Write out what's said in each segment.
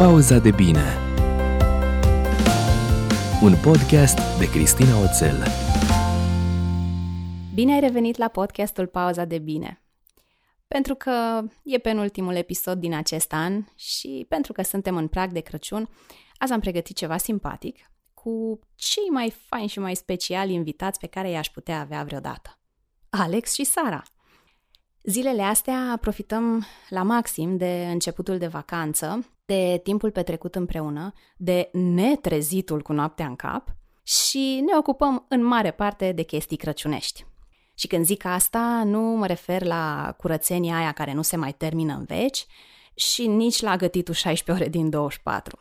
Pauza de bine Un podcast de Cristina Oțel Bine ai revenit la podcastul Pauza de bine. Pentru că e penultimul episod din acest an și pentru că suntem în prag de Crăciun, azi am pregătit ceva simpatic cu cei mai faini și mai speciali invitați pe care i-aș putea avea vreodată. Alex și Sara. Zilele astea profităm la maxim de începutul de vacanță, de timpul petrecut împreună, de netrezitul cu noaptea în cap și ne ocupăm în mare parte de chestii crăciunești. Și când zic asta, nu mă refer la curățenia aia care nu se mai termină în veci și nici la gătitul 16 ore din 24.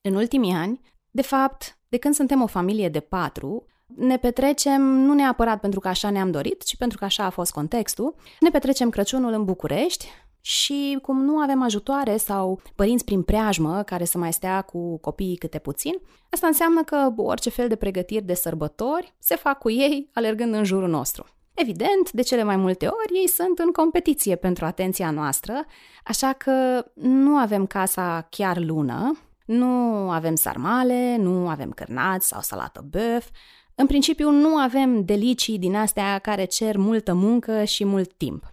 În ultimii ani, de fapt, de când suntem o familie de patru, ne petrecem nu neapărat pentru că așa ne-am dorit, ci pentru că așa a fost contextul. Ne petrecem Crăciunul în București și cum nu avem ajutoare sau părinți prin preajmă care să mai stea cu copiii câte puțin, asta înseamnă că orice fel de pregătiri de sărbători se fac cu ei alergând în jurul nostru. Evident, de cele mai multe ori ei sunt în competiție pentru atenția noastră, așa că nu avem casa chiar lună, nu avem sarmale, nu avem cârnați sau salată băf, în principiu, nu avem delicii din astea care cer multă muncă și mult timp.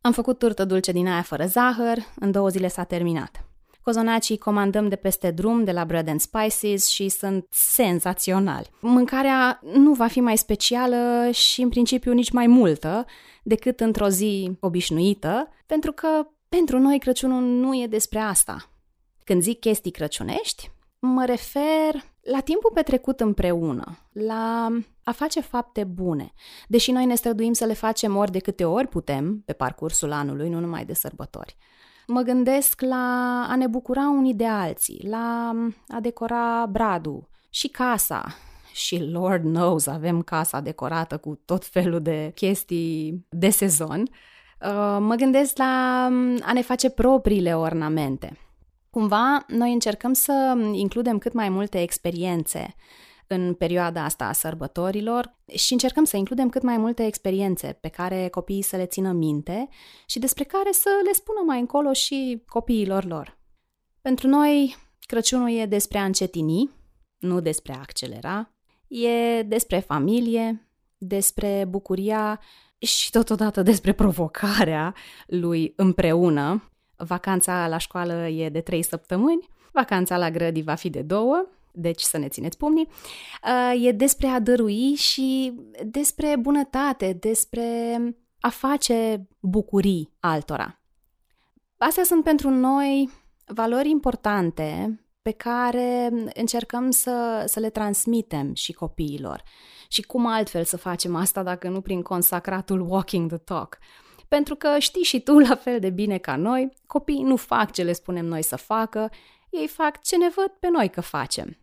Am făcut turtă dulce din aia fără zahăr, în două zile s-a terminat. Cozonacii comandăm de peste drum, de la Bread and Spices și sunt senzaționali. Mâncarea nu va fi mai specială și în principiu nici mai multă decât într-o zi obișnuită, pentru că pentru noi Crăciunul nu e despre asta. Când zic chestii crăciunești, mă refer la timpul petrecut împreună, la a face fapte bune, deși noi ne străduim să le facem ori de câte ori putem pe parcursul anului, nu numai de sărbători. Mă gândesc la a ne bucura unii de alții, la a decora bradul și casa. Și Lord knows avem casa decorată cu tot felul de chestii de sezon. Uh, mă gândesc la a ne face propriile ornamente. Cumva, noi încercăm să includem cât mai multe experiențe în perioada asta a sărbătorilor și încercăm să includem cât mai multe experiențe pe care copiii să le țină minte și despre care să le spună mai încolo și copiilor lor. Pentru noi, Crăciunul e despre a încetini, nu despre a accelera, e despre familie, despre bucuria și totodată despre provocarea lui împreună, Vacanța la școală e de 3 săptămâni, vacanța la grădi va fi de două, deci să ne țineți pumnii. Uh, e despre a dărui și despre bunătate, despre a face bucurii altora. Astea sunt pentru noi valori importante pe care încercăm să, să le transmitem și copiilor. Și cum altfel să facem asta dacă nu prin consacratul walking the talk? Pentru că știi și tu la fel de bine ca noi, copiii nu fac ce le spunem noi să facă, ei fac ce ne văd pe noi că facem.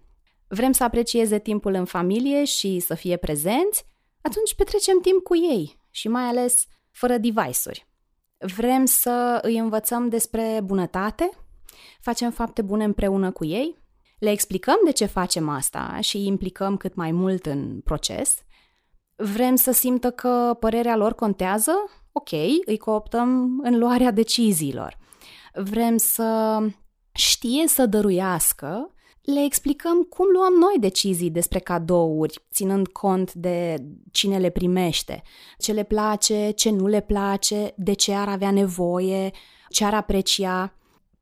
Vrem să aprecieze timpul în familie și să fie prezenți? Atunci petrecem timp cu ei și mai ales fără device-uri. Vrem să îi învățăm despre bunătate? Facem fapte bune împreună cu ei? Le explicăm de ce facem asta și îi implicăm cât mai mult în proces? Vrem să simtă că părerea lor contează ok, îi cooptăm în luarea deciziilor. Vrem să știe să dăruiască, le explicăm cum luăm noi decizii despre cadouri, ținând cont de cine le primește, ce le place, ce nu le place, de ce ar avea nevoie, ce ar aprecia.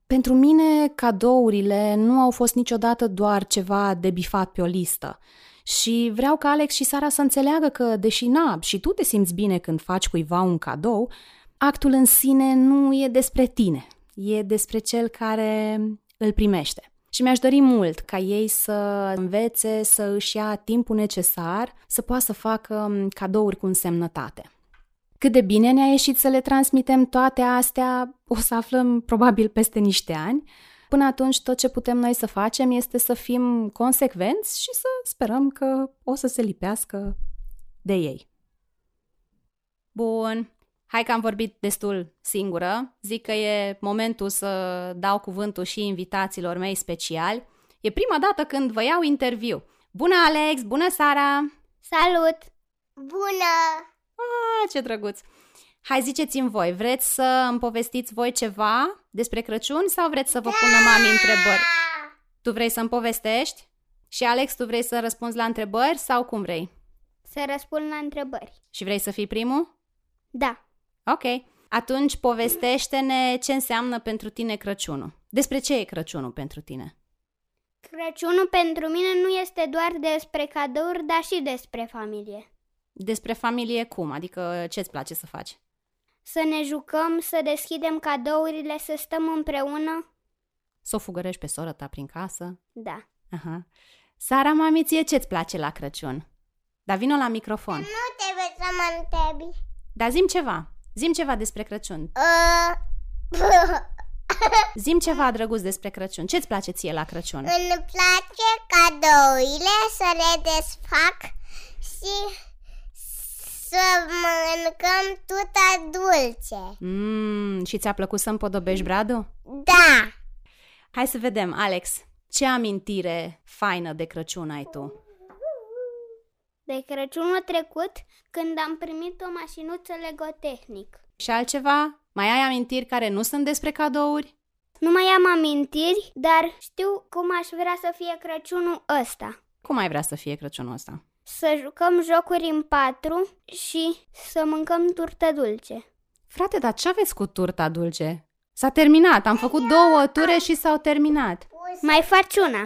Pentru mine, cadourile nu au fost niciodată doar ceva de bifat pe o listă. Și vreau ca Alex și Sara să înțeleagă că, deși na, și tu te simți bine când faci cuiva un cadou, actul în sine nu e despre tine, e despre cel care îl primește. Și mi-aș dori mult ca ei să învețe să își ia timpul necesar să poată să facă cadouri cu însemnătate. Cât de bine ne-a ieșit să le transmitem toate astea, o să aflăm probabil peste niște ani, Până atunci, tot ce putem noi să facem este să fim consecvenți și să sperăm că o să se lipească de ei. Bun, hai că am vorbit destul singură. Zic că e momentul să dau cuvântul și invitațiilor mei speciali. E prima dată când vă iau interviu. Bună, Alex! Bună, Sara! Salut! Bună! Ah, ce drăguț! Hai, ziceți-mi voi, vreți să îmi povestiți voi ceva Despre Crăciun sau vreți să vă pună mami întrebări? Tu vrei să-mi povestești? Și Alex, tu vrei să răspunzi la întrebări sau cum vrei? Să răspund la întrebări. Și vrei să fii primul? Da. Ok. Atunci povestește-ne ce înseamnă pentru tine Crăciunul. Despre ce e Crăciunul pentru tine? Crăciunul pentru mine nu este doar despre cadouri, dar și despre familie. Despre familie cum? Adică ce-ți place să faci? Să ne jucăm, să deschidem cadourile, să stăm împreună. Să o fugărești pe sora ta prin casă? Da. Aha. Sara, mami, ție ce-ți place la Crăciun? Dar vină la microfon. Nu trebuie să mă întrebi. Dar zim ceva. Zim ceva despre Crăciun. Uh, Zim ceva drăguț despre Crăciun. Ce-ți place ție la Crăciun? îmi place cadourile, să le desfac și să mâncăm tuta dulce. Mmm, și ți-a plăcut să împodobești bradul? Da. Hai să vedem, Alex, ce amintire faină de Crăciun ai tu? De Crăciunul trecut, când am primit o mașinuță Lego Tehnic. Și altceva? Mai ai amintiri care nu sunt despre cadouri? Nu mai am amintiri, dar știu cum aș vrea să fie Crăciunul ăsta. Cum ai vrea să fie Crăciunul ăsta? Să jucăm jocuri în patru și să mâncăm turtă dulce. Frate, dar ce aveți cu turta dulce? S-a terminat, am făcut două ture și s-au terminat. Mai faci una?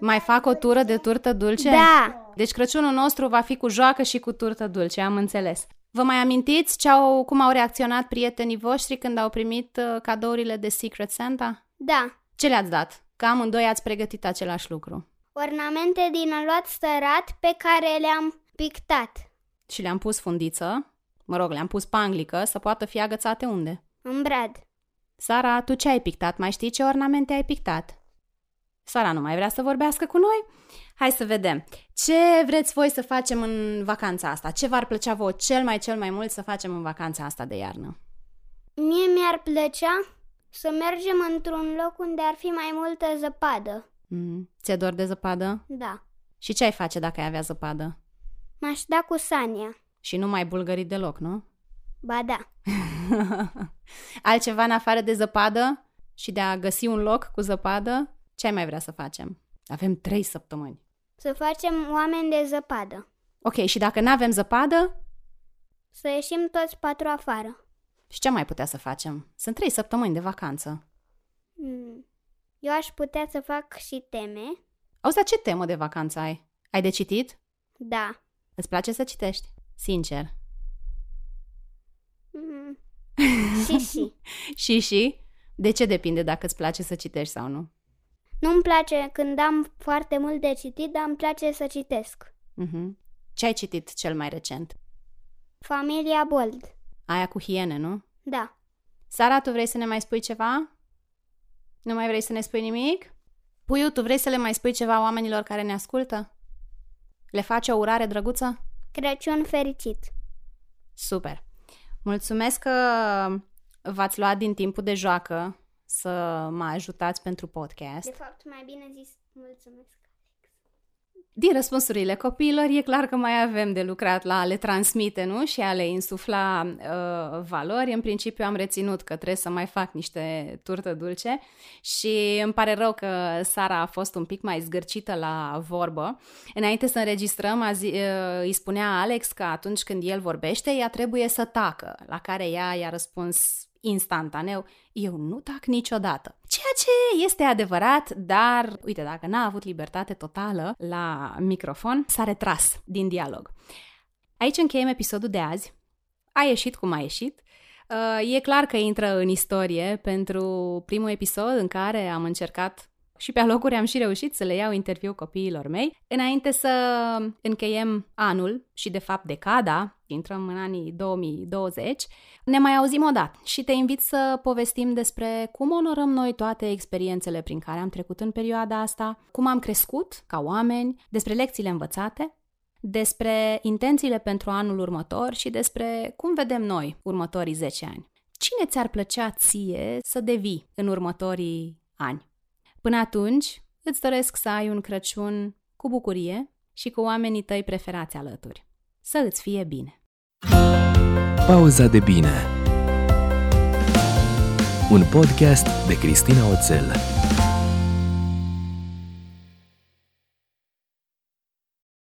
Mai fac o tură de turtă dulce? Da. Deci Crăciunul nostru va fi cu joacă și cu turtă dulce, am înțeles. Vă mai amintiți ce au, cum au reacționat prietenii voștri când au primit uh, cadourile de Secret Santa? Da. Ce le-ați dat? Că amândoi ați pregătit același lucru. Ornamente din aluat stărat pe care le-am pictat. Și le-am pus fundiță, mă rog, le-am pus panglică să poată fi agățate unde? În brad. Sara, tu ce ai pictat? Mai știi ce ornamente ai pictat? Sara nu mai vrea să vorbească cu noi? Hai să vedem. Ce vreți voi să facem în vacanța asta? Ce v-ar plăcea vouă cel mai, cel mai mult să facem în vacanța asta de iarnă? Mie mi-ar plăcea să mergem într-un loc unde ar fi mai multă zăpadă. Mm. Ți-e dor de zăpadă? Da. Și ce ai face dacă ai avea zăpadă? M-aș da cu Sania. Și nu mai bulgărit deloc, nu? Ba da. Altceva în afară de zăpadă și de a găsi un loc cu zăpadă? Ce ai mai vrea să facem? Avem trei săptămâni. Să facem oameni de zăpadă. Ok, și dacă nu avem zăpadă, Să ieșim toți patru afară. și ce mai putea să facem? Sunt trei săptămâni de vacanță. Hmm. Eu aș putea să fac și teme. Auzi, dar ce temă de vacanță ai? Ai de citit? Da. Îți place să citești? Sincer. Mhm. și și. Și și? De ce depinde dacă îți place să citești sau nu? Nu-mi place când am foarte mult de citit, dar îmi place să citesc. Mhm. Ce ai citit cel mai recent? Familia Bold. Aia cu hiene, nu? Da. Sara, tu vrei să ne mai spui ceva? Nu mai vrei să ne spui nimic? Puiu, tu vrei să le mai spui ceva oamenilor care ne ascultă? Le faci o urare drăguță? Crăciun fericit. Super! Mulțumesc că v-ați luat din timpul de joacă să mă ajutați pentru podcast. De fapt, mai bine zis, mulțumesc. Din răspunsurile copiilor, e clar că mai avem de lucrat la a le transmite, nu? Și a le insufla uh, valori. În principiu am reținut că trebuie să mai fac niște turtă dulce și îmi pare rău că Sara a fost un pic mai zgârcită la vorbă. Înainte să înregistrăm, a zi, uh, îi spunea Alex că atunci când el vorbește, ea trebuie să tacă, la care ea i-a răspuns instantaneu, eu nu tac niciodată. Ceea ce este adevărat, dar, uite, dacă n-a avut libertate totală la microfon, s-a retras din dialog. Aici încheiem episodul de azi. A ieșit cum a ieșit. Uh, E clar că intră în istorie pentru primul episod în care am încercat și pe alocuri am și reușit să le iau interviu copiilor mei. Înainte să încheiem anul și, de fapt, decada, intrăm în anii 2020, ne mai auzim odată și te invit să povestim despre cum onorăm noi toate experiențele prin care am trecut în perioada asta, cum am crescut ca oameni, despre lecțiile învățate, despre intențiile pentru anul următor și despre cum vedem noi următorii 10 ani. Cine ți-ar plăcea ție să devii în următorii ani? Până atunci, îți doresc să ai un Crăciun cu bucurie și cu oamenii tăi preferați alături. Să îți fie bine! Pauza de bine Un podcast de Cristina Oțel.